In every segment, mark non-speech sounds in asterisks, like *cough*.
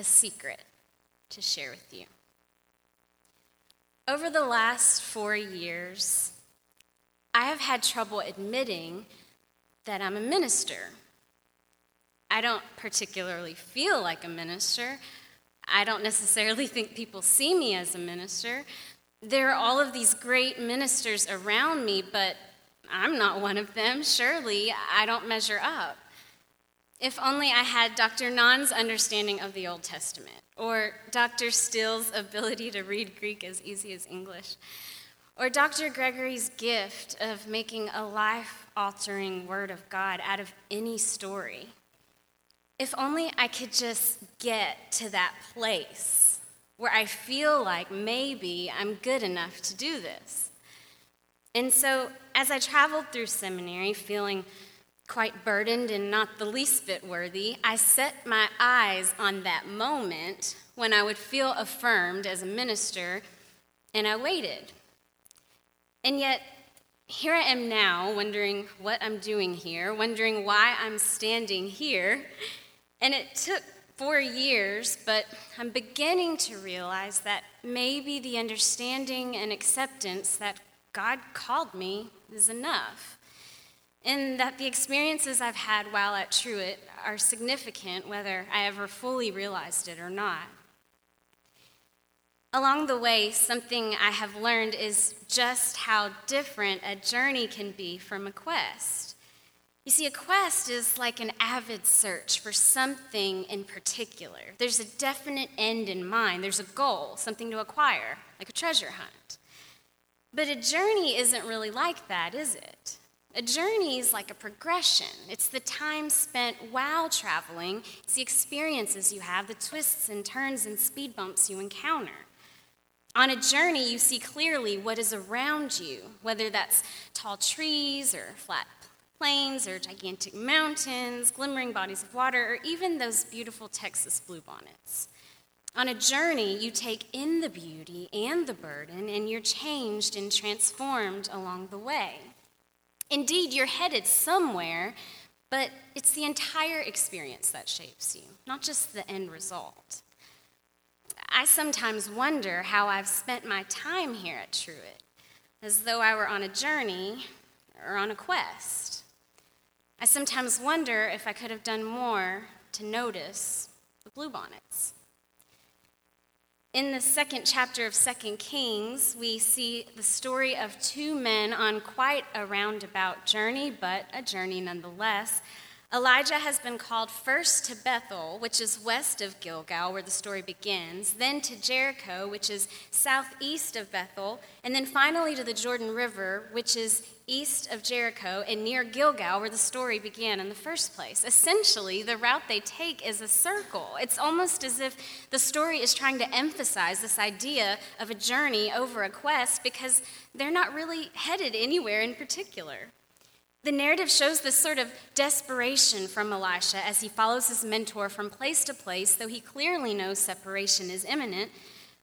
a secret to share with you. Over the last four years, I have had trouble admitting that I'm a minister. I don't particularly feel like a minister. I don't necessarily think people see me as a minister. There are all of these great ministers around me, but I'm not one of them. Surely I don't measure up. If only I had Dr. Nan's understanding of the Old Testament, or Dr. Still's ability to read Greek as easy as English, or Dr. Gregory's gift of making a life altering word of God out of any story. If only I could just get to that place where I feel like maybe I'm good enough to do this. And so, as I traveled through seminary feeling quite burdened and not the least bit worthy, I set my eyes on that moment when I would feel affirmed as a minister, and I waited. And yet, here I am now, wondering what I'm doing here, wondering why I'm standing here. And it took four years, but I'm beginning to realize that maybe the understanding and acceptance that God called me is enough and that the experiences I've had while at Truett are significant, whether I ever fully realized it or not. Along the way, something I have learned is just how different a journey can be from a quest. You see, a quest is like an avid search for something in particular. There's a definite end in mind, there's a goal, something to acquire, like a treasure hunt. But a journey isn't really like that, is it? A journey is like a progression. It's the time spent while traveling, it's the experiences you have, the twists and turns and speed bumps you encounter. On a journey, you see clearly what is around you, whether that's tall trees or flat plains or gigantic mountains, glimmering bodies of water, or even those beautiful Texas bluebonnets. On a journey, you take in the beauty and the burden, and you're changed and transformed along the way. Indeed, you're headed somewhere, but it's the entire experience that shapes you, not just the end result. I sometimes wonder how I've spent my time here at Truett, as though I were on a journey or on a quest. I sometimes wonder if I could have done more to notice the bluebonnets. In the second chapter of Second Kings, we see the story of two men on quite a roundabout journey, but a journey nonetheless. Elijah has been called first to Bethel, which is west of Gilgal, where the story begins, then to Jericho, which is southeast of Bethel, and then finally to the Jordan River, which is east of Jericho and near Gilgal, where the story began in the first place. Essentially, the route they take is a circle. It's almost as if the story is trying to emphasize this idea of a journey over a quest because they're not really headed anywhere in particular. The narrative shows this sort of desperation from Elisha as he follows his mentor from place to place, though he clearly knows separation is imminent.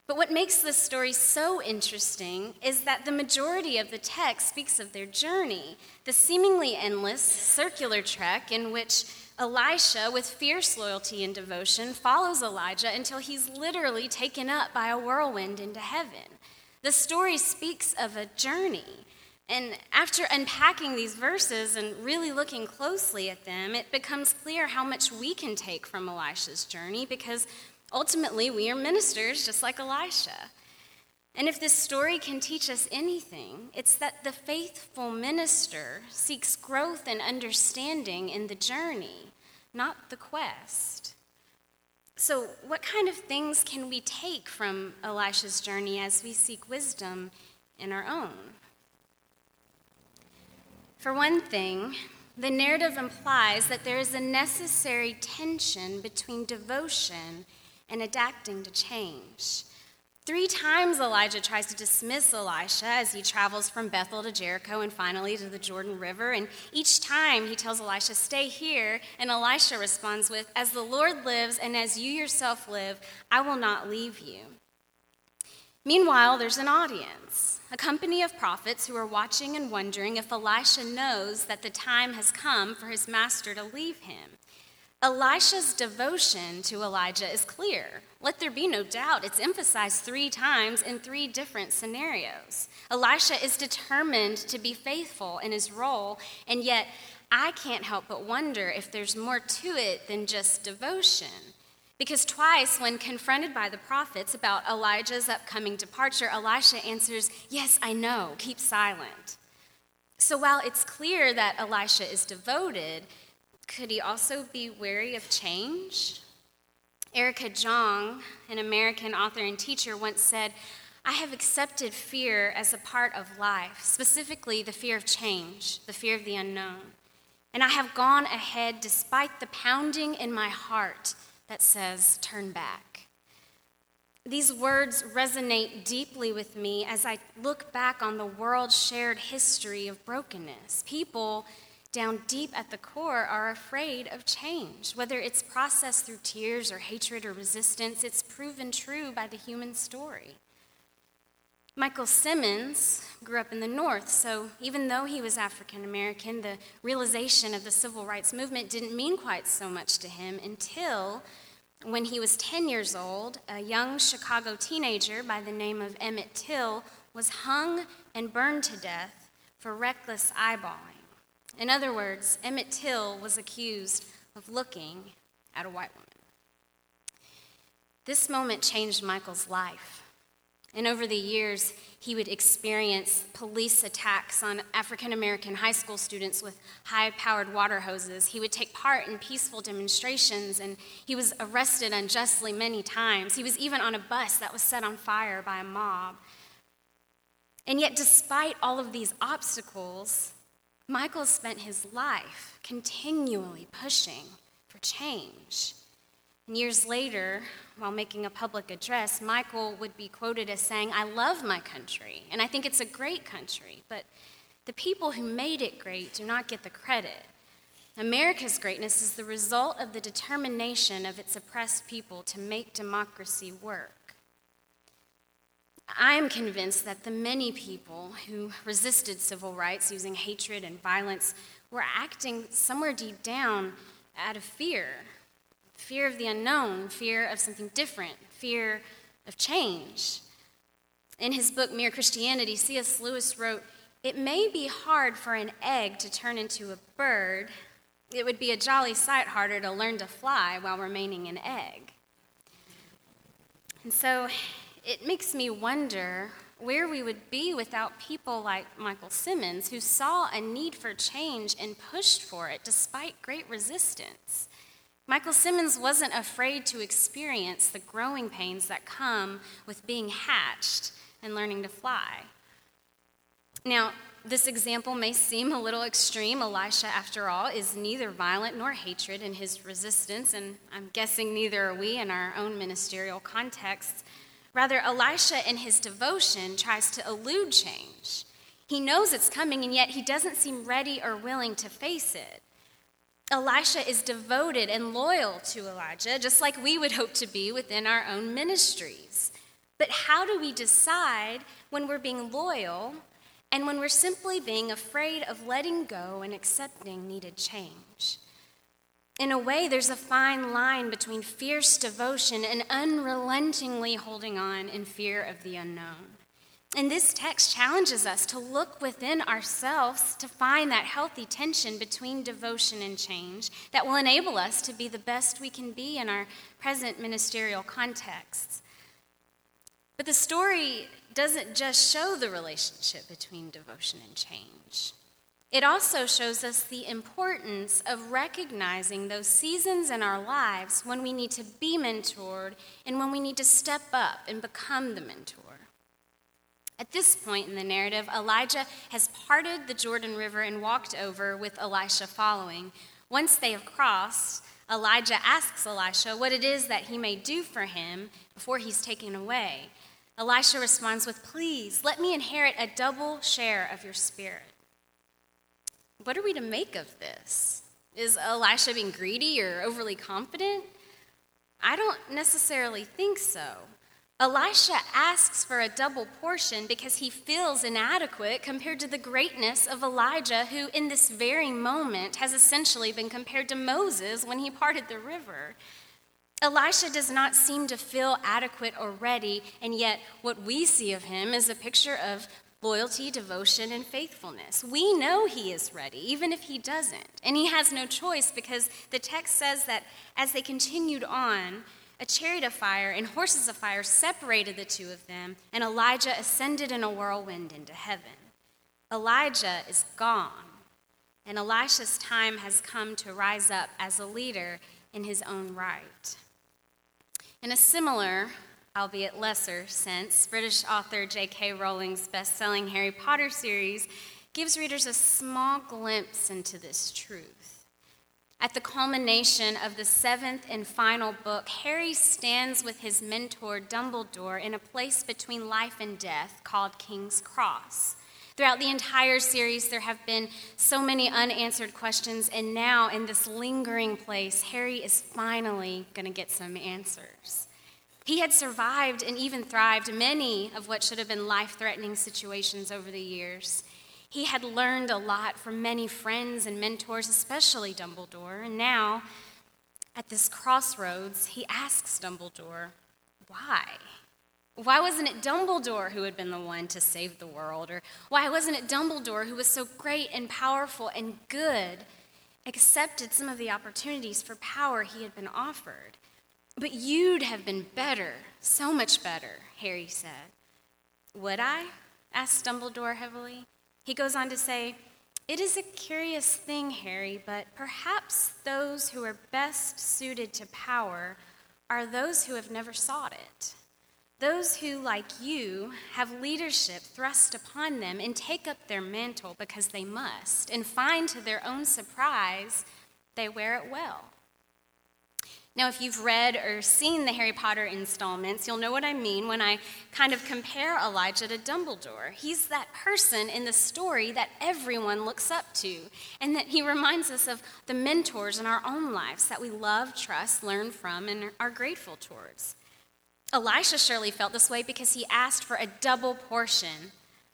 But what makes this story so interesting is that the majority of the text speaks of their journey, the seemingly endless circular trek in which Elisha, with fierce loyalty and devotion, follows Elijah until he's literally taken up by a whirlwind into heaven. The story speaks of a journey and after unpacking these verses and really looking closely at them, it becomes clear how much we can take from Elisha's journey because ultimately we are ministers just like Elisha. And if this story can teach us anything, it's that the faithful minister seeks growth and understanding in the journey, not the quest. So, what kind of things can we take from Elisha's journey as we seek wisdom in our own? For one thing, the narrative implies that there is a necessary tension between devotion and adapting to change. Three times Elijah tries to dismiss Elisha as he travels from Bethel to Jericho and finally to the Jordan River. And each time he tells Elisha, Stay here. And Elisha responds with, As the Lord lives and as you yourself live, I will not leave you. Meanwhile, there's an audience, a company of prophets who are watching and wondering if Elisha knows that the time has come for his master to leave him. Elisha's devotion to Elijah is clear. Let there be no doubt. It's emphasized three times in three different scenarios. Elisha is determined to be faithful in his role, and yet I can't help but wonder if there's more to it than just devotion. Because twice, when confronted by the prophets about Elijah's upcoming departure, Elisha answers, Yes, I know, keep silent. So while it's clear that Elisha is devoted, could he also be wary of change? Erica Jong, an American author and teacher, once said, I have accepted fear as a part of life, specifically the fear of change, the fear of the unknown. And I have gone ahead despite the pounding in my heart that says, turn back. These words resonate deeply with me as I look back on the world's shared history of brokenness. People down deep at the core are afraid of change. Whether it's processed through tears or hatred or resistance, it's proven true by the human story. Michael Simmons grew up in the North, so even though he was African American, the realization of the civil rights movement didn't mean quite so much to him until when he was 10 years old, a young Chicago teenager by the name of Emmett Till was hung and burned to death for reckless eyeballing. In other words, Emmett Till was accused of looking at a white woman. This moment changed Michael's life. And over the years, he would experience police attacks on African American high school students with high powered water hoses. He would take part in peaceful demonstrations, and he was arrested unjustly many times. He was even on a bus that was set on fire by a mob. And yet, despite all of these obstacles, Michael spent his life continually pushing for change. Years later, while making a public address, Michael would be quoted as saying, I love my country, and I think it's a great country, but the people who made it great do not get the credit. America's greatness is the result of the determination of its oppressed people to make democracy work. I am convinced that the many people who resisted civil rights using hatred and violence were acting somewhere deep down out of fear fear of the unknown, fear of something different, fear of change. In his book, Mere Christianity, C.S. Lewis wrote, It may be hard for an egg to turn into a bird. It would be a jolly sight harder to learn to fly while remaining an egg. And so it makes me wonder where we would be without people like Michael Simmons, who saw a need for change and pushed for it despite great resistance. Michael Simmons wasn't afraid to experience the growing pains that come with being hatched and learning to fly. Now, this example may seem a little extreme. Elisha, after all, is neither violent nor hatred in his resistance, and I'm guessing neither are we in our own ministerial contexts. Rather, Elisha, in his devotion, tries to elude change. He knows it's coming, and yet he doesn't seem ready or willing to face it. Elisha is devoted and loyal to Elijah, just like we would hope to be within our own ministries. But how do we decide when we're being loyal and when we're simply being afraid of letting go and accepting needed change? In a way, there's a fine line between fierce devotion and unrelentingly holding on in fear of the unknown. And this text challenges us to look within ourselves to find that healthy tension between devotion and change that will enable us to be the best we can be in our present ministerial contexts. But the story doesn't just show the relationship between devotion and change. It also shows us the importance of recognizing those seasons in our lives when we need to be mentored and when we need to step up and become the mentor. At this point in the narrative, Elijah has parted the Jordan River and walked over with Elisha following. Once they have crossed, Elijah asks Elisha what it is that he may do for him before he's taken away. Elisha responds with, Please, let me inherit a double share of your spirit. What are we to make of this? Is Elisha being greedy or overly confident? I don't necessarily think so. Elisha asks for a double portion because he feels inadequate compared to the greatness of Elijah, who in this very moment has essentially been compared to Moses when he parted the river. Elisha does not seem to feel adequate or ready, and yet what we see of him is a picture of loyalty, devotion, and faithfulness. We know he is ready, even if he doesn't. And he has no choice because the text says that as they continued on, a chariot of fire and horses of fire separated the two of them, and Elijah ascended in a whirlwind into heaven. Elijah is gone, and Elisha's time has come to rise up as a leader in his own right. In a similar, albeit lesser, sense, British author J.K. Rowling's best selling Harry Potter series gives readers a small glimpse into this truth. At the culmination of the seventh and final book, Harry stands with his mentor Dumbledore in a place between life and death called King's Cross. Throughout the entire series, there have been so many unanswered questions, and now in this lingering place, Harry is finally going to get some answers. He had survived and even thrived many of what should have been life threatening situations over the years. He had learned a lot from many friends and mentors, especially Dumbledore, and now, at this crossroads, he asks Dumbledore, why? Why wasn't it Dumbledore who had been the one to save the world? Or why wasn't it Dumbledore who was so great and powerful and good, accepted some of the opportunities for power he had been offered? But you'd have been better, so much better, Harry said. Would I? asked Dumbledore heavily. He goes on to say, It is a curious thing, Harry, but perhaps those who are best suited to power are those who have never sought it. Those who, like you, have leadership thrust upon them and take up their mantle because they must, and find to their own surprise they wear it well. Now, if you've read or seen the Harry Potter installments, you'll know what I mean when I kind of compare Elijah to Dumbledore. He's that person in the story that everyone looks up to, and that he reminds us of the mentors in our own lives that we love, trust, learn from, and are grateful towards. Elisha surely felt this way because he asked for a double portion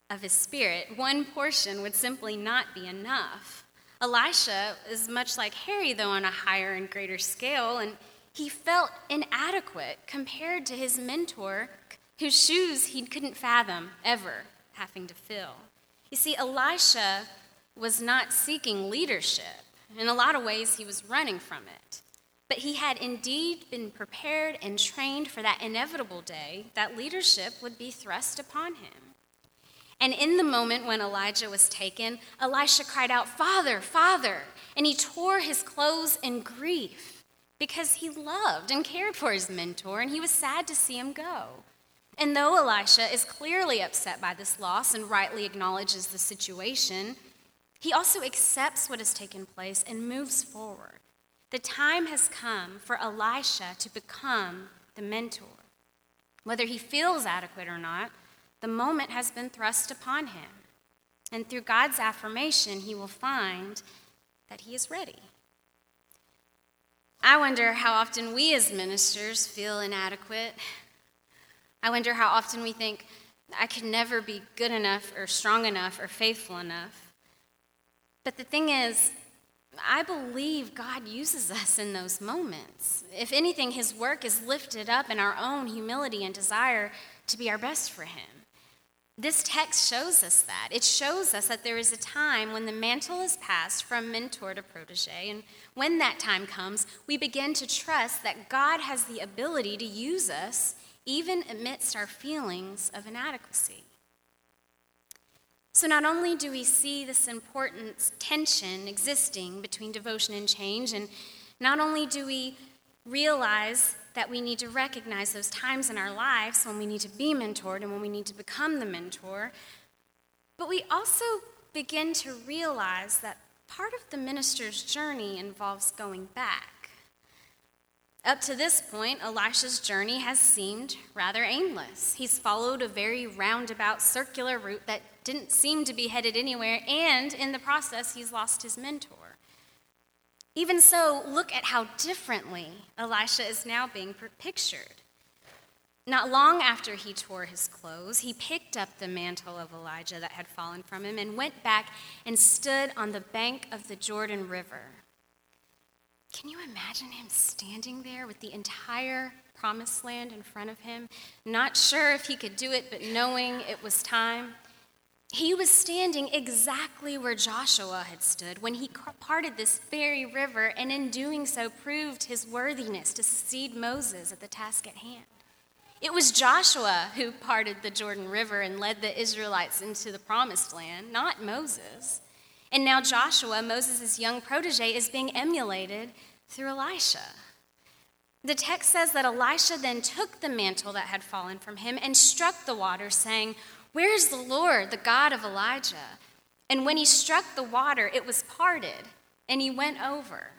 of his spirit. One portion would simply not be enough. Elisha is much like Harry, though, on a higher and greater scale, and he felt inadequate compared to his mentor, whose shoes he couldn't fathom ever having to fill. You see, Elisha was not seeking leadership. In a lot of ways, he was running from it. But he had indeed been prepared and trained for that inevitable day that leadership would be thrust upon him. And in the moment when Elijah was taken, Elisha cried out, Father, Father! And he tore his clothes in grief because he loved and cared for his mentor, and he was sad to see him go. And though Elisha is clearly upset by this loss and rightly acknowledges the situation, he also accepts what has taken place and moves forward. The time has come for Elisha to become the mentor. Whether he feels adequate or not, the moment has been thrust upon him. And through God's affirmation, he will find that he is ready. I wonder how often we as ministers feel inadequate. I wonder how often we think, I could never be good enough or strong enough or faithful enough. But the thing is, I believe God uses us in those moments. If anything, His work is lifted up in our own humility and desire to be our best for Him. This text shows us that. It shows us that there is a time when the mantle is passed from mentor to protege. And when that time comes, we begin to trust that God has the ability to use us even amidst our feelings of inadequacy. So, not only do we see this important tension existing between devotion and change, and not only do we realize that we need to recognize those times in our lives when we need to be mentored and when we need to become the mentor. But we also begin to realize that part of the minister's journey involves going back. Up to this point, Elisha's journey has seemed rather aimless. He's followed a very roundabout, circular route that didn't seem to be headed anywhere, and in the process, he's lost his mentor. Even so, look at how differently Elisha is now being pictured. Not long after he tore his clothes, he picked up the mantle of Elijah that had fallen from him and went back and stood on the bank of the Jordan River. Can you imagine him standing there with the entire promised land in front of him, not sure if he could do it, but knowing it was time? He was standing exactly where Joshua had stood when he parted this very river, and in doing so, proved his worthiness to succeed Moses at the task at hand. It was Joshua who parted the Jordan River and led the Israelites into the promised land, not Moses. And now Joshua, Moses' young protege, is being emulated through Elisha. The text says that Elisha then took the mantle that had fallen from him and struck the water, saying, Where is the Lord, the God of Elijah? And when he struck the water, it was parted, and he went over.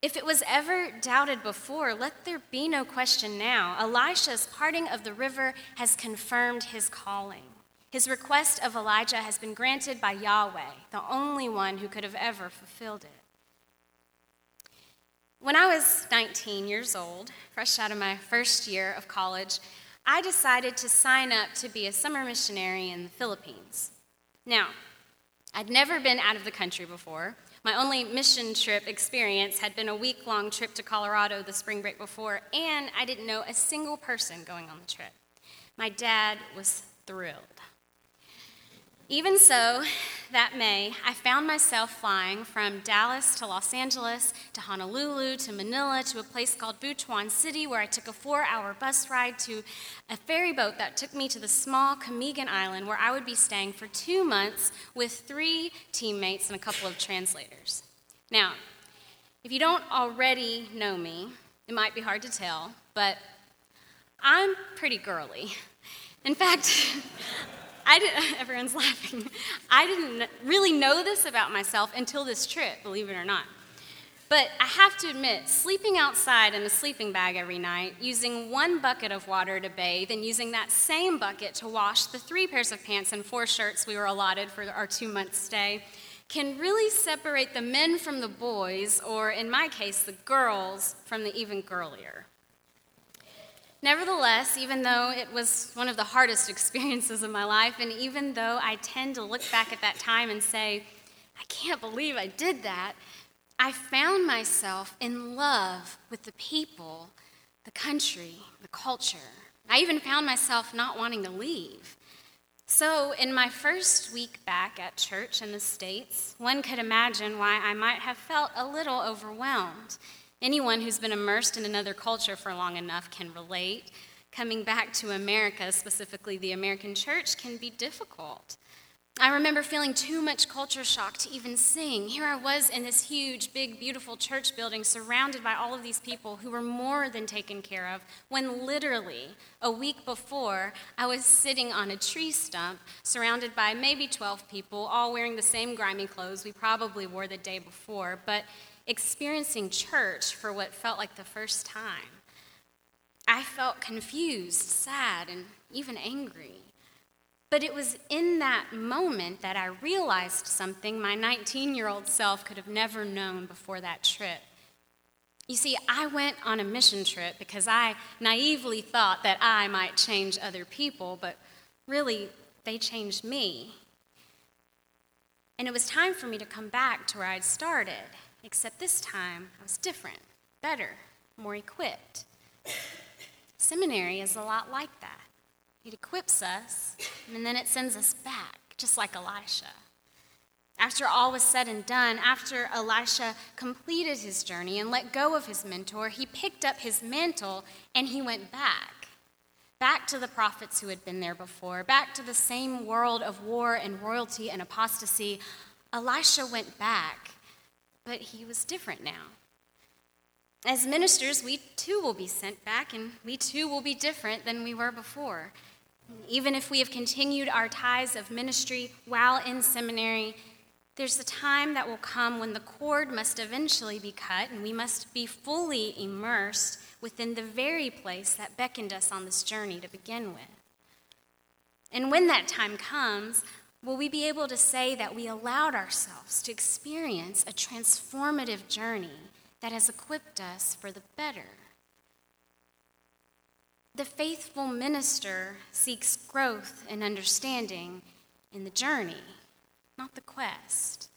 If it was ever doubted before, let there be no question now. Elisha's parting of the river has confirmed his calling. His request of Elijah has been granted by Yahweh, the only one who could have ever fulfilled it. When I was 19 years old, fresh out of my first year of college, I decided to sign up to be a summer missionary in the Philippines. Now, I'd never been out of the country before, my only mission trip experience had been a week long trip to Colorado the spring break before, and I didn't know a single person going on the trip. My dad was thrilled. Even so, that May, I found myself flying from Dallas to Los Angeles to Honolulu to Manila to a place called Butuan City, where I took a four hour bus ride to a ferry boat that took me to the small Camiguin Island, where I would be staying for two months with three teammates and a couple of translators. Now, if you don't already know me, it might be hard to tell, but I'm pretty girly. In fact, *laughs* I didn't, *laughs* everyone's laughing. I didn't really know this about myself until this trip, believe it or not. But I have to admit, sleeping outside in a sleeping bag every night, using one bucket of water to bathe, and using that same bucket to wash the three pairs of pants and four shirts we were allotted for our two month stay, can really separate the men from the boys, or in my case, the girls from the even girlier. Nevertheless, even though it was one of the hardest *laughs* experiences of my life, and even though I tend to look back at that time and say, I can't believe I did that, I found myself in love with the people, the country, the culture. I even found myself not wanting to leave. So, in my first week back at church in the States, one could imagine why I might have felt a little overwhelmed. Anyone who's been immersed in another culture for long enough can relate. Coming back to America, specifically the American church, can be difficult. I remember feeling too much culture shock to even sing. Here I was in this huge, big, beautiful church building surrounded by all of these people who were more than taken care of, when literally a week before I was sitting on a tree stump surrounded by maybe 12 people, all wearing the same grimy clothes we probably wore the day before. But experiencing church for what felt like the first time. I felt confused, sad, and even angry. But it was in that moment that I realized something my 19 year old self could have never known before that trip. You see, I went on a mission trip because I naively thought that I might change other people, but really, they changed me. And it was time for me to come back to where I'd started except this time I was different, better, more equipped. Seminary is a lot like that. It equips us, and then it sends us back, just like Elisha. After all was said and done, after Elisha completed his journey and let go of his mentor, he picked up his mantle and he went back. Back to the prophets who had been there before, back to the same world of war and royalty and apostasy. Elisha went back but he was different now. As ministers, we too will be sent back, and we too will be different than we were before. Even if we have continued our ties of ministry while in seminary, there's a time that will come when the cord must eventually be cut, and we must be fully immersed within the very place that beckoned us on this journey to begin with. And when that time comes, Will we be able to say that we allowed ourselves to experience a transformative journey that has equipped us for the better? The faithful minister seeks growth and understanding in the journey, not the quest.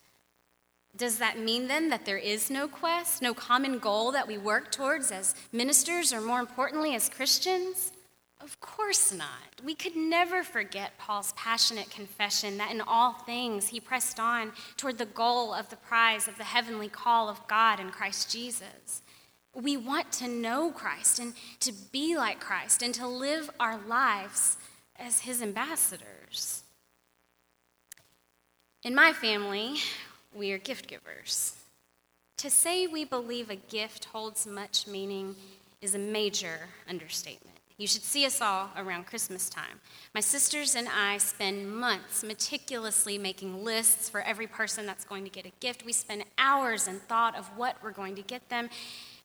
Does that mean then that there is no quest, no common goal that we work towards as ministers or more importantly as Christians? Of course not. We could never forget Paul's passionate confession that in all things he pressed on toward the goal of the prize of the heavenly call of God in Christ Jesus. We want to know Christ and to be like Christ and to live our lives as his ambassadors. In my family, we are gift givers. To say we believe a gift holds much meaning is a major understatement. You should see us all around Christmas time. My sisters and I spend months meticulously making lists for every person that's going to get a gift. We spend hours in thought of what we're going to get them.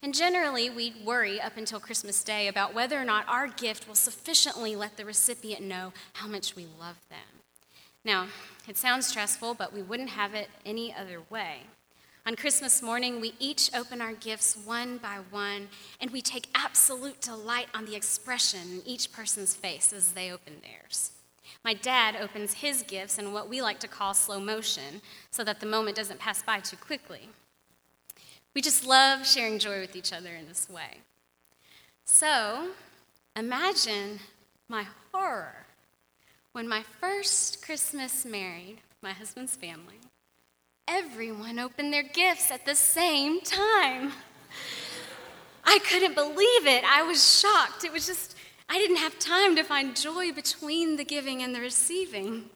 And generally, we worry up until Christmas Day about whether or not our gift will sufficiently let the recipient know how much we love them. Now, it sounds stressful, but we wouldn't have it any other way. On Christmas morning, we each open our gifts one by one, and we take absolute delight on the expression in each person's face as they open theirs. My dad opens his gifts in what we like to call slow motion so that the moment doesn't pass by too quickly. We just love sharing joy with each other in this way. So, imagine my horror when my first Christmas married my husband's family, everyone opened their gifts at the same time. I couldn't believe it. I was shocked. It was just, I didn't have time to find joy between the giving and the receiving.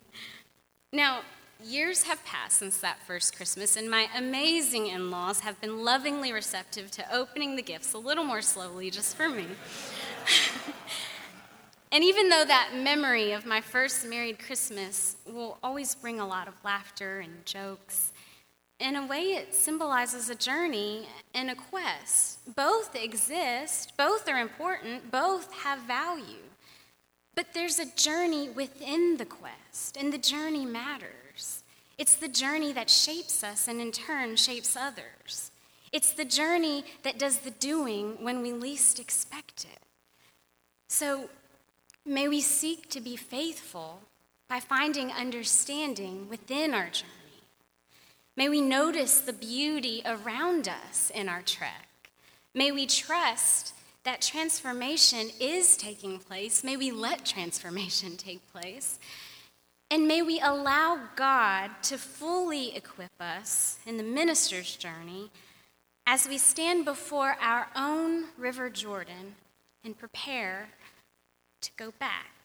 Now, years have passed since that first Christmas, and my amazing in laws have been lovingly receptive to opening the gifts a little more slowly just for me. *laughs* And even though that memory of my first married Christmas will always bring a lot of laughter and jokes, in a way it symbolizes a journey and a quest. Both exist, both are important, both have value. But there's a journey within the quest, and the journey matters. It's the journey that shapes us and in turn shapes others. It's the journey that does the doing when we least expect it. So May we seek to be faithful by finding understanding within our journey. May we notice the beauty around us in our trek. May we trust that transformation is taking place. May we let transformation take place. And may we allow God to fully equip us in the minister's journey as we stand before our own River Jordan and prepare to go back.